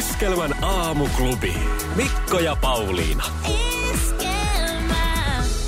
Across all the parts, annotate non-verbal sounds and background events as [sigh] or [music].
Iskelmän aamuklubi. Mikko ja Pauliina.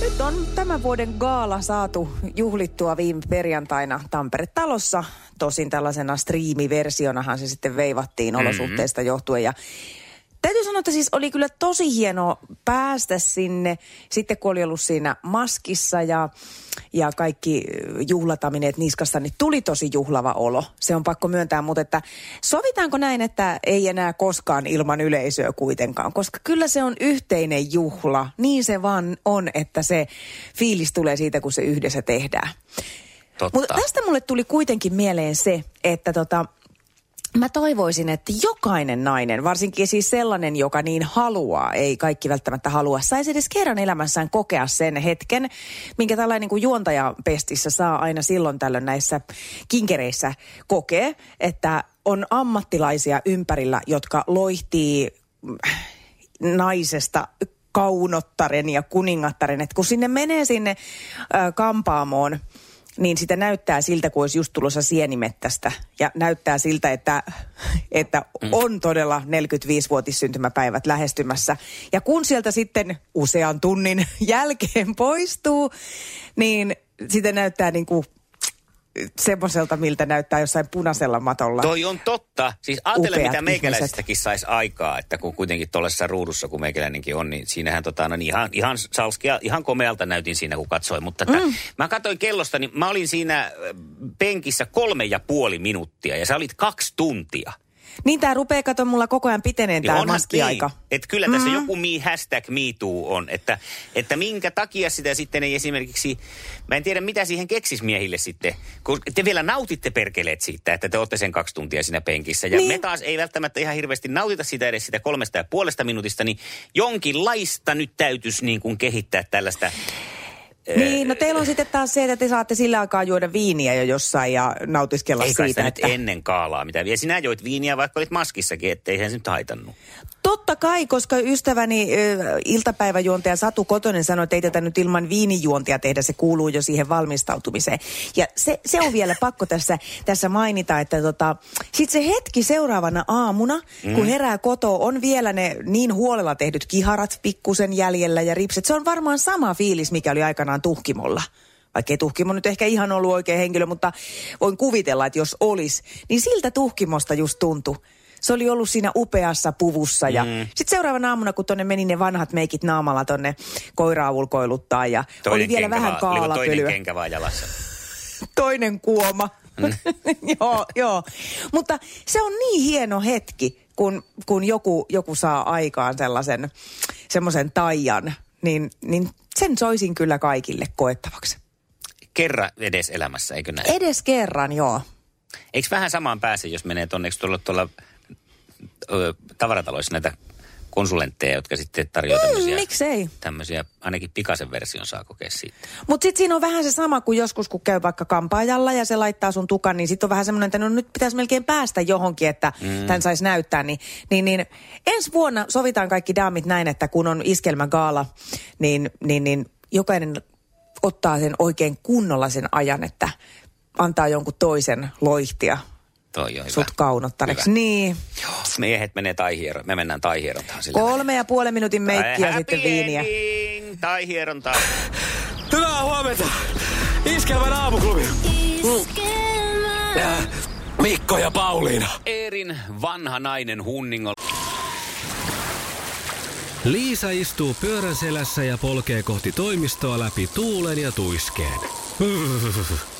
Nyt on tämän vuoden gaala saatu juhlittua viime perjantaina Tampere-talossa. Tosin tällaisena striimiversionahan se sitten veivattiin olosuhteista johtuen. Ja Täytyy sanoa, että siis oli kyllä tosi hieno päästä sinne, sitten kun oli ollut siinä maskissa ja, ja kaikki juhlatamineet niskassa, niin tuli tosi juhlava olo. Se on pakko myöntää, mutta että sovitaanko näin, että ei enää koskaan ilman yleisöä kuitenkaan, koska kyllä se on yhteinen juhla. Niin se vaan on, että se fiilis tulee siitä, kun se yhdessä tehdään. Totta. Mutta tästä mulle tuli kuitenkin mieleen se, että tota, Mä toivoisin, että jokainen nainen, varsinkin siis sellainen, joka niin haluaa, ei kaikki välttämättä halua, saisi edes kerran elämässään kokea sen hetken, minkä tällainen niin juontajapestissä saa aina silloin tällöin näissä kinkereissä kokee, että on ammattilaisia ympärillä, jotka loihtii mm, naisesta kaunottaren ja kuningattaren. että kun sinne menee sinne äh, kampaamoon, niin sitä näyttää siltä, kuin olisi just tulossa sienimettästä. Ja näyttää siltä, että, että on todella 45-vuotissyntymäpäivät lähestymässä. Ja kun sieltä sitten usean tunnin [laughs] jälkeen poistuu, niin sitä näyttää niin kuin semmoiselta, miltä näyttää jossain punaisella matolla. Toi on totta. Siis ajattele, Upeat mitä meikäläisestäkin saisi aikaa, että kun kuitenkin tuollaisessa ruudussa, kun meikäläinenkin on, niin siinähän tota, no, niin ihan, ihan salskia, ihan komealta näytin siinä, kun katsoin. Mutta että, mm. mä katsoin kellosta, niin mä olin siinä äh, penkissä kolme ja puoli minuuttia ja sä olit kaksi tuntia. Niin tämä rupeaa kato mulla koko ajan piteneen tämä maskiaika. Niin, että kyllä tässä mm. joku me, hashtag MeToo on, että, että minkä takia sitä sitten ei esimerkiksi, mä en tiedä mitä siihen keksis miehille sitten, kun te vielä nautitte perkeleet siitä, että te olette sen kaksi tuntia siinä penkissä. Ja niin. me taas ei välttämättä ihan hirveästi nautita sitä edes sitä kolmesta ja puolesta minuutista, niin jonkinlaista nyt täytyisi niin kuin kehittää tällaista niin, no teillä on sitten taas se, että te saatte sillä aikaa juoda viiniä jo jossain ja nautiskella Ei siitä. että... ennen kaalaa mitä. Ja sinä joit viiniä, vaikka olit maskissakin, ettei se nyt haitannut. Totta kai, koska ystäväni iltapäiväjuontaja Satu Kotonen sanoi, että ei tätä nyt ilman viinijuontia tehdä, se kuuluu jo siihen valmistautumiseen. Ja se, se on vielä pakko tässä, tässä mainita, että tota, sitten se hetki seuraavana aamuna, mm. kun herää koto, on vielä ne niin huolella tehdyt kiharat pikkusen jäljellä ja ripset. Se on varmaan sama fiilis, mikä oli aikanaan tuhkimolla vaikka ei tuhkimo nyt ehkä ihan ollut oikea henkilö, mutta voin kuvitella, että jos olisi, niin siltä tuhkimosta just tuntui se oli ollut siinä upeassa puvussa. Ja mm. sitten seuraavana aamuna, kun tonne meni ne vanhat meikit naamalla tonne koiraa ulkoiluttaa ja toinen oli vielä vähän kaalapölyä. Toinen kenkä vaan jalassa. [laughs] toinen kuoma. Mm. [laughs] joo, joo. Mutta se on niin hieno hetki, kun, kun joku, joku saa aikaan sellaisen semmoisen taian, niin, niin sen soisin kyllä kaikille koettavaksi. Kerran edes elämässä, eikö näin? Edes kerran, joo. Eikö vähän samaan pääse, jos menee tuonne, tuolla, tuolla tavarataloissa näitä konsulentteja, jotka sitten tarjoavat mm, tämmöisiä, miksei? tämmöisiä, ainakin pikaisen version saa kokea siitä. Mutta sitten siinä on vähän se sama kuin joskus, kun käy vaikka kampaajalla ja se laittaa sun tukan, niin sitten on vähän semmoinen, että no nyt pitäisi melkein päästä johonkin, että mm. tämän saisi näyttää. Niin, niin, niin ensi vuonna sovitaan kaikki daamit näin, että kun on iskelmägaala, niin, niin, niin jokainen ottaa sen oikein kunnolla sen ajan, että antaa jonkun toisen loihtia Toi on Sut hyvä. kaunottaneeksi. Niin. Joo, miehet menee taihierontaan. Me mennään taihierontaan sillä Kolme ja puolen minuutin meikkiä ja sitten viiniä. Taihierontaan. [laughs] Hyvää huomenta. Iskelmän aamuklubi. Äh, Mikko ja Pauliina. Eerin vanha nainen hunningo. Liisa istuu pyörän selässä ja polkee kohti toimistoa läpi tuulen ja tuiskeen. [laughs]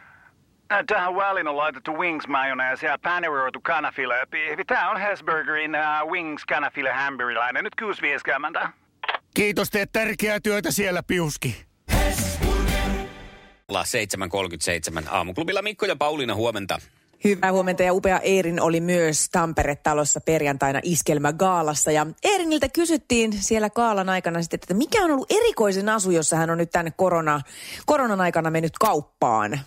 Äh, Tähän väliin on laitettu wings mayonnaise ja paneroitu kanafila. Tämä on Hesburgerin uh, wings kanafila hamburilainen. Nyt 6.50. Kiitos, teet tärkeää työtä siellä, Piuski. Olla 7.37 aamuklubilla Mikko ja Pauliina huomenta. Hyvää huomenta ja upea Eerin oli myös Tampere-talossa perjantaina iskelmägaalassa. Ja Eeriniltä kysyttiin siellä kaalan aikana sitten, että mikä on ollut erikoisin asu, jossa hän on nyt tänne korona, koronan aikana mennyt kauppaan.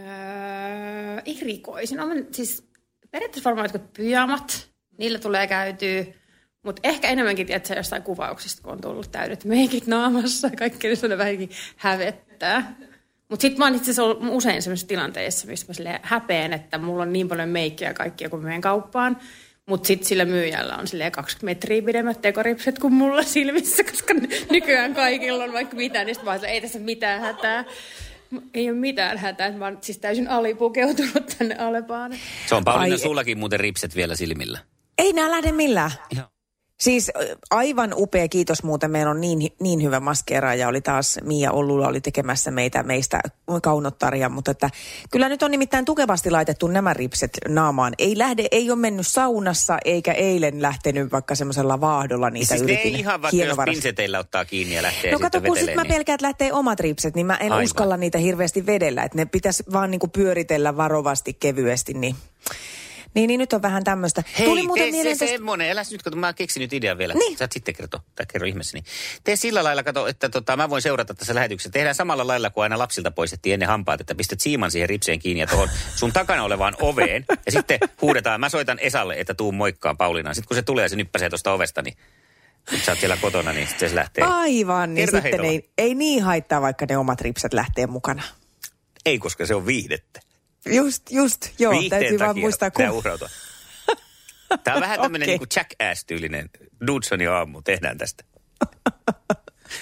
Öö, erikoisin. On, siis periaatteessa varmaan jotkut pyjamat, niillä tulee käytyä. Mutta ehkä enemmänkin, tiedätkö, jostain kuvauksista, kun on tullut täydet meikit naamassa kaikki niin ne vähänkin hävettää. Mutta sitten mä oon itse asiassa usein sellaisissa tilanteissa, missä mä häpeän, että mulla on niin paljon meikkiä kaikkia, kun menen kauppaan. Mutta sitten sillä myyjällä on silleen 20 metriä pidemmät tekoripset kuin mulla silmissä, koska nykyään kaikilla on vaikka mitään. Niin mä oon, ei tässä mitään hätää. Ei ole mitään hätää. Mä oon siis täysin alipukeutunut tänne Alepaan. Se on Pauliina Ai- sullakin muuten ripset vielä silmillä. Ei nää lähde millään. Joo. Siis aivan upea kiitos muuten. Meillä on niin, niin hyvä maskeeraaja. Oli taas Mia Ollulla oli tekemässä meitä, meistä kaunottaria. Mutta että kyllä nyt on nimittäin tukevasti laitettu nämä ripset naamaan. Ei lähde, ei ole mennyt saunassa eikä eilen lähtenyt vaikka semmoisella vaahdolla niitä Siis yritin. ei ihan vaikka jos pinseteillä ottaa kiinni ja lähtee No sitten kato, kun sit veteleen, mä pelkään, että lähtee omat ripset, niin mä en Aivan. uskalla niitä hirveästi vedellä. Että ne pitäisi vaan niinku pyöritellä varovasti, kevyesti, niin... Niin, niin nyt on vähän tämmöistä. Hei, Tuli muuten tee mieleen se tästä- semmonen, äläs nyt, kun mä keksin nyt idean vielä. Niin. Saat sitten kertoa, tai kerro ihmeessä. Niin. Tee sillä lailla, kato, että tota, mä voin seurata tässä lähetyksessä. Tehdään samalla lailla kuin aina lapsilta poistettiin ennen hampaat, että pistät siiman siihen ripseen kiinni ja tuohon sun takana olevaan oveen. Ja sitten huudetaan, mä soitan Esalle, että tuu moikkaan Pauliinaan. Sitten kun se tulee ja se nyppäsee tuosta ovesta, niin nyt sä oot siellä kotona, niin sitten se lähtee. Aivan, niin sitten ei, ei niin haittaa, vaikka ne omat ripset lähtee mukana. Ei, koska se on viihdettä. Just, just, joo. Viihteen täytyy vaan muistaa, kun... uhrautua. Tämä on vähän [laughs] tämmöinen okay. niin jackass-tyylinen Dudsonin aamu. Tehdään tästä. [laughs]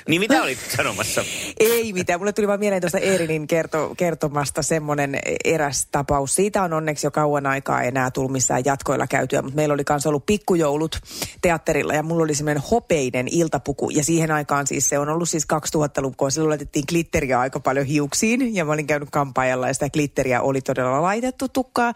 niin mitä olit sanomassa? Ei mitään. Mulle tuli vaan mieleen tuosta Eerinin kerto, kertomasta semmoinen eräs tapaus. Siitä on onneksi jo kauan aikaa enää tullut missään jatkoilla käytyä, mutta meillä oli kanssa ollut pikkujoulut teatterilla ja mulla oli semmoinen hopeinen iltapuku ja siihen aikaan siis se on ollut siis 2000-lukua. Silloin laitettiin glitteriä aika paljon hiuksiin ja mä olin käynyt kampaajalla ja sitä glitteriä oli todella laitettu tukkaa.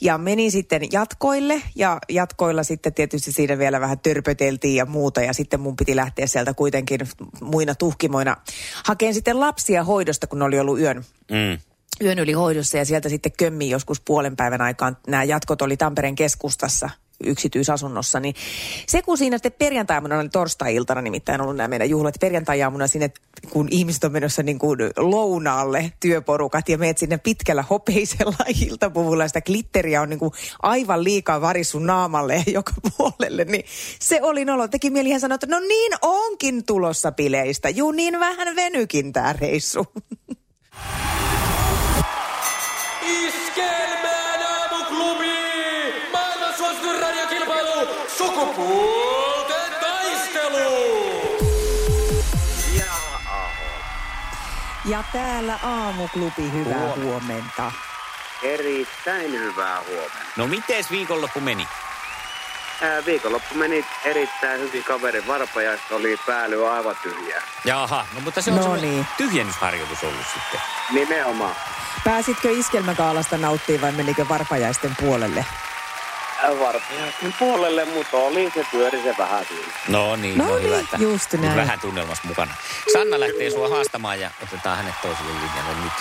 Ja menin sitten jatkoille ja jatkoilla sitten tietysti siinä vielä vähän törpöteltiin ja muuta ja sitten mun piti lähteä sieltä kuitenkin muina tuhkimoina hakeen sitten lapsia hoidosta, kun ne oli ollut yön Mm. yön yli hoidossa ja sieltä sitten kömmi joskus puolen päivän aikaan. Nämä jatkot oli Tampereen keskustassa yksityisasunnossa, niin se kun siinä sitten perjantai-aamuna, oli torstai-iltana nimittäin ollut nämä meidän juhlat, perjantai-aamuna sinne, kun ihmiset on menossa niin kuin lounaalle työporukat ja meet sinne pitkällä hopeisella [laughs] iltapuvulla ja sitä glitteriä on niin kuin aivan liikaa varissu naamalle ja [laughs] joka puolelle, niin se oli nolo. Teki mieli ihan sanoa, että no niin onkin tulossa bileistä, juu niin vähän venykin tämä reissu. [laughs] Iskelmään Sukupuolten taistelu! Ja täällä aamuklubi, hyvää huomenta. Erittäin hyvää huomenta. No miten viikonloppu meni? Ää, viikonloppu meni erittäin hyvin. Kaverin varpajaista oli pääly aivan tyhjää. Jaha, no mutta se on No niin. tyhjennysharjoitus ollut sitten. Nimenomaan. Pääsitkö iskelmäkaalasta nauttimaan vai menikö varpajaisten puolelle? Ää, Varpajaisten puolelle, mutta oli se pyöri se vähän siinä. No niin, No no, hyvä, niin, että just näin. vähän tunnelmassa mukana. Sanna lähtee sua haastamaan ja otetaan hänet toiselle linjalle nyt.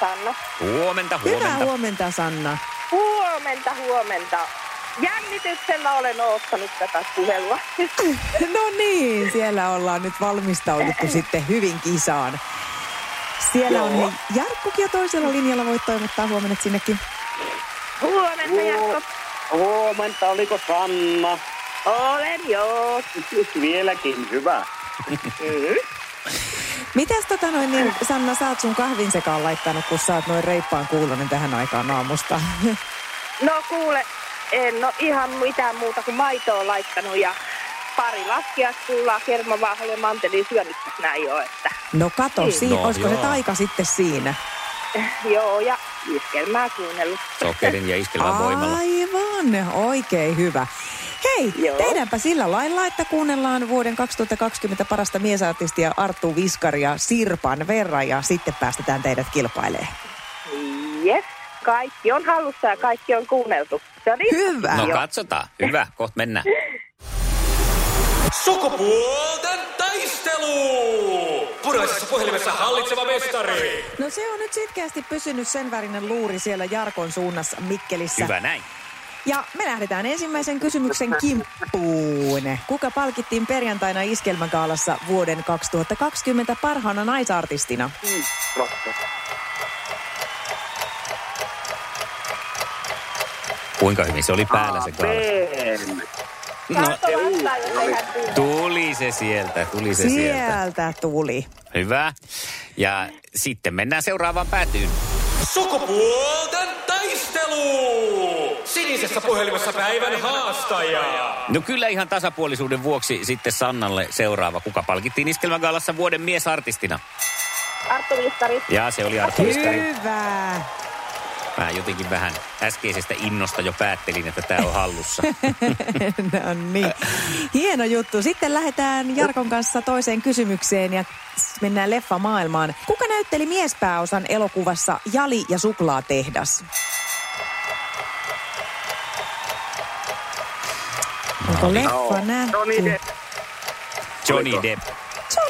Sanna. Huomenta, Hyvää huomenta. huomenta, Sanna. Huomenta, huomenta. Jännityksellä olen oottanut tätä puhelua. [laughs] No niin, siellä ollaan nyt valmistauduttu sitten hyvin kisaan. Siellä on hei, Jarkkukin jo toisella linjalla, voit toivottaa huomenna sinnekin. Huomenta, Jarkko. Huomenta, oliko Sanna? Olen joo. Vieläkin hyvä. Mitäs tota noin, niin Sanna, sä oot sun kahvin sekaan laittanut, kun sä oot noin reippaan kuulonen tähän aikaan aamusta. No kuule, en ole ihan mitään muuta kuin maitoa laittanut ja pari laskia kuulaa kermavaaholle manteliin syönyt näin jo, että No kato, Niin. siinä, No olisiko se joo. taika sitten siinä? joo ja iskelmää kuunnellut. Sokerin ja iskelmän voimalla. Aivan, oikein hyvä. Hei, Joo. tehdäänpä sillä lailla, että kuunnellaan vuoden 2020 parasta miesartistia Arttu Viskaria Sirpan verran ja sitten päästetään teidät kilpailemaan. Yes, kaikki on hallussa ja kaikki on kuunneltu. Se on niin. Hyvä. No katsotaan. Hyvä, kohta mennään. Sukupuolten taistelu! Punaisessa puhelimessa hallitseva mestari. No se on nyt sitkeästi pysynyt sen värinen luuri siellä Jarkon suunnassa Mikkelissä. Hyvä näin. Ja me lähdetään ensimmäisen kysymyksen kimppuun. Kuka palkittiin perjantaina Iskelmäkaalassa vuoden 2020 parhaana naisartistina? Kuinka hyvin se oli päällä se gaala? No, tuli se sieltä, tuli se sieltä. Sieltä tuli. Hyvä. Ja sitten mennään seuraavaan päätyyn. Sukupuolten taistelu! Sinisessä puhelimessa päivän haastaja. No kyllä ihan tasapuolisuuden vuoksi sitten Sannalle seuraava. Kuka palkittiin Iskelmägaalassa vuoden miesartistina? Arttu. Ja se oli Arttu. Hyvä. Mä jotenkin vähän äskeisestä innosta jo päättelin, että tämä on hallussa. [laughs] no niin. Hieno juttu. Sitten lähdetään Jarkon kanssa toiseen kysymykseen ja mennään leffamaailmaan. Kuka näytteli miespääosan elokuvassa Jali ja suklaatehdas? Onko leffa nähty? Johnny Depp. Johnny Depp.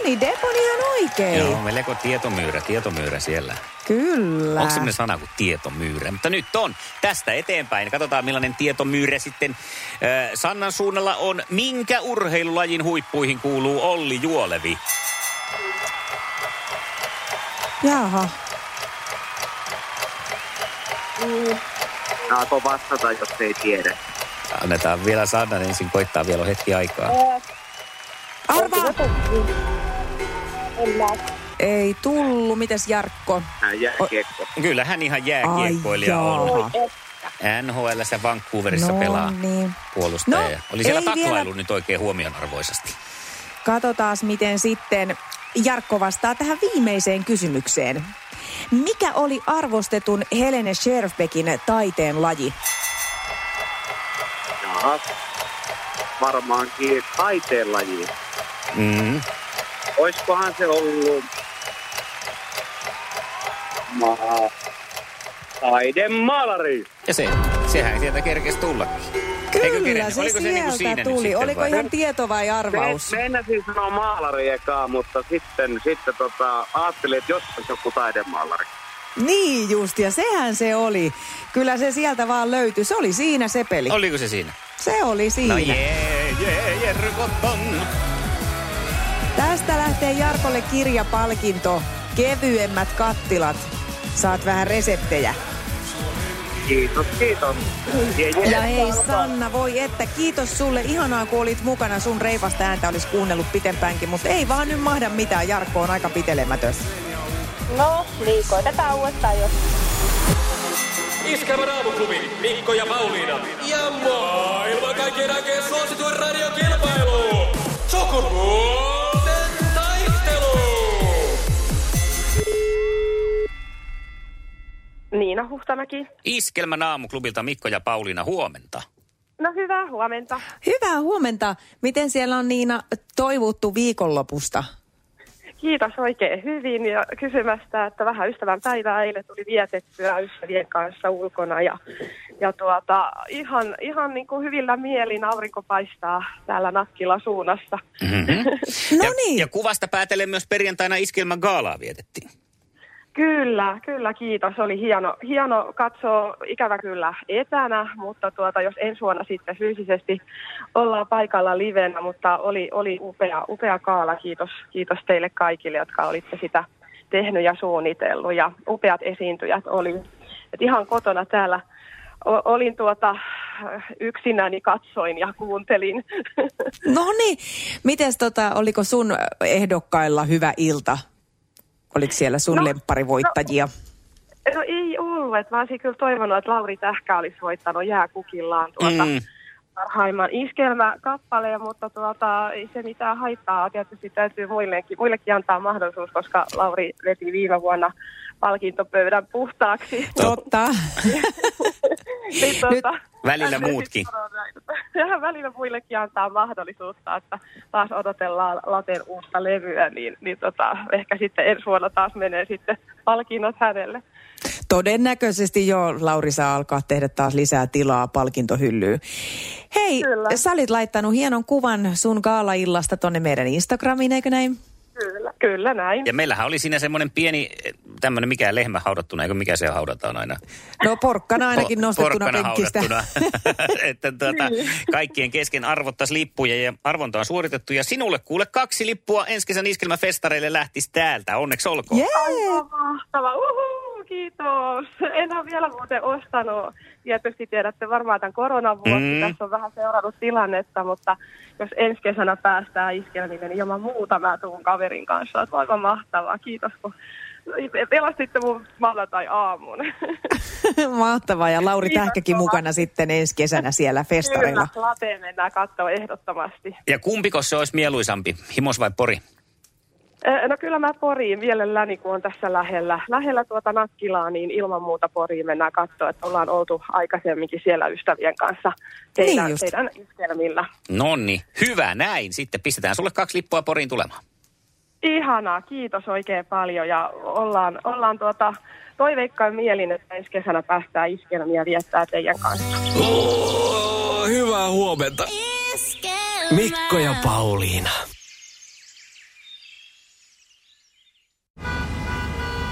Johnny Depp on ihan oikein. Joo, melko tietomyyrä, tietomyyrä siellä. Kyllä. Onko semmoinen sana kuin tietomyyrä? Mutta nyt on. Tästä eteenpäin. Katsotaan millainen tietomyyrä sitten äh, Sannan suunnalla on. Minkä urheilulajin huippuihin kuuluu Olli Juolevi? Jaha. Saako vastata, jos ei tiedä? Annetaan vielä Sannan ensin koittaa vielä on hetki aikaa. Arvaa. Ei tullut. Mites Jarkko? Hän jääkiekko. Kyllä hän ihan jääkiekkoilija on. jaa. NHLssä Vancouverissa No pelaa niin. puolustaja. No, Oli siellä ei taklailu vielä- nyt oikein huomionarvoisesti. Katsotaan, miten sitten Jarkko vastaa tähän viimeiseen kysymykseen. Mikä oli arvostetun Helene Scherfbeckin taiteen laji? Jaha. Varmaankin taiteenlaji. Mm. Oiskohan se ollut... Maa... Taidemaalari. Ja se, sehän sieltä kerkesi tullakin. Eikö Kyllä, kerennyt? se Oliko se sieltä niinku siinä tuli. Oliko vai? ihan tieto vai arvaus? Meinasin sanoa maalari ekaa, mutta sitten, sitten tota, ajattelin, että jos olisi joku taidemaalari. Niin just, ja sehän se oli. Kyllä se sieltä vaan löytyi. Se oli siinä se peli. Oliko se siinä? Se oli siinä. No jee, jee, Jerkoton. Tästä lähtee Jarkolle kirjapalkinto. Kevyemmät kattilat. Saat vähän reseptejä. Kiitos, kiitos. Ja hei Sanna, voi että kiitos sulle. Ihanaa kun olit mukana. Sun reipasta ääntä olisi kuunnellut pitempäänkin, mutta ei vaan nyt mahda mitään. Jarkko on aika pitelemätön. No, niin, koitetaan uudestaan jos. Iskelmän aamuklubi, Mikko ja Pauliina. Ja maailman kaikkien aikeen suosituen radiokilpailu. Sukupuolten Niina Huhtamäki. Iskelmän aamuklubilta Mikko ja Pauliina huomenta. No hyvää huomenta. Hyvää huomenta. Miten siellä on Niina toivottu viikonlopusta? Kiitos oikein hyvin ja kysymästä, että vähän ystävän päivää eilen tuli vietettyä ystävien kanssa ulkona ja, ja tuota, ihan, ihan niin kuin hyvillä mielin aurinko paistaa täällä Nakkila suunnassa. Mm-hmm. [laughs] No ja, niin. ja kuvasta päätellen myös perjantaina Iskelmän gaalaa vietettiin. Kyllä, kyllä, kiitos. Oli hieno, hieno katsoa, ikävä kyllä etänä, mutta tuota, jos ensi vuonna sitten fyysisesti ollaan paikalla livenä, mutta oli, oli upea, upea kaala. Kiitos, kiitos teille kaikille, jotka olitte sitä tehnyt ja suunnitellut ja upeat esiintyjät oli. Et ihan kotona täällä olin tuota, yksinäni katsoin ja kuuntelin. [laughs] No niin. Mites tota, oliko sun ehdokkailla hyvä ilta? Oliko siellä sun No, lempparivoittajia? No ei ollut, että mä olisin kyllä toivonut, että Lauri Tähkä olisi voittanut jääkukillaan tuota Mm. parhaimman iskelmäkappaleen, mutta tuota, ei se mitään haittaa. Tietysti täytyy muillekin, muillekin antaa mahdollisuus, koska Lauri veti viime vuonna palkintopöydän puhtaaksi. Totta. [laughs] niin, tuota, [laughs] Välillä muutkin. [laughs] Tähän välillä muillekin antaa mahdollisuutta, että taas odotellaan Laten uutta levyä, niin, niin tota, ehkä sitten ensi vuonna taas menee sitten palkinnot hänelle. Todennäköisesti jo Lauri saa alkaa tehdä taas lisää tilaa palkintohyllyyn. Hei, Kyllä. sä olit laittanut hienon kuvan sun gaala-illasta tonne meidän Instagramiin, eikö näin? Kyllä, kyllä näin. Ja meillähän oli siinä semmoinen pieni, tämmöinen mikä lehmä haudattuna, eikö mikä se haudataan aina? No porkkana ainakin Po- nostettuna porkkana haudattuna. [laughs] että tuota, kaikkien kesken arvottaisi lippuja ja arvonta on suoritettu. Ja sinulle kuule kaksi lippua ensi kesän iskelmäfestareille lähtisi täältä. Onneksi olkoon. Jee! Aivan mahtava. Uhu, kiitos. [laughs] En ole vielä muuten ostanut. Tietysti tiedätte varmaan tämän koronavuosi. Mm. Mm. Tässä on vähän seurannut tilannetta, mutta jos ensi kesänä päästään iskelmille, niin ilman muuta mä tuun kaverin kanssa. Että aivan mahtavaa. Kiitos, kun pelastitte mun maanantai-aamun. [laughs] Mahtavaa ja Lauri Kiitos Tähkäkin mukana sitten ensi kesänä siellä festareilla. Kyllä, lateen mennään katsoa ehdottomasti. Ja kumpiko se olisi mieluisampi, Himos vai Pori? Ö, No kyllä mä Poriin mielelläni, kun on tässä lähellä, lähellä tuota Nakkilaa, niin ilman muuta Poriin mennään katsoa, että ollaan oltu aikaisemminkin siellä ystävien kanssa teidän, Niin just. teidän iskelmillä. Nonni, hyvä näin. Sitten pistetään sulle kaksi lippua Poriin tulemaan. Ihanaa, kiitos oikein paljon ja ollaan, ollaan tuota, toiveikkain mielin, että ensi kesänä päästään iskelmiä viettää teidän kanssa. Oh, hyvää huomenta. Mikko ja Pauliina.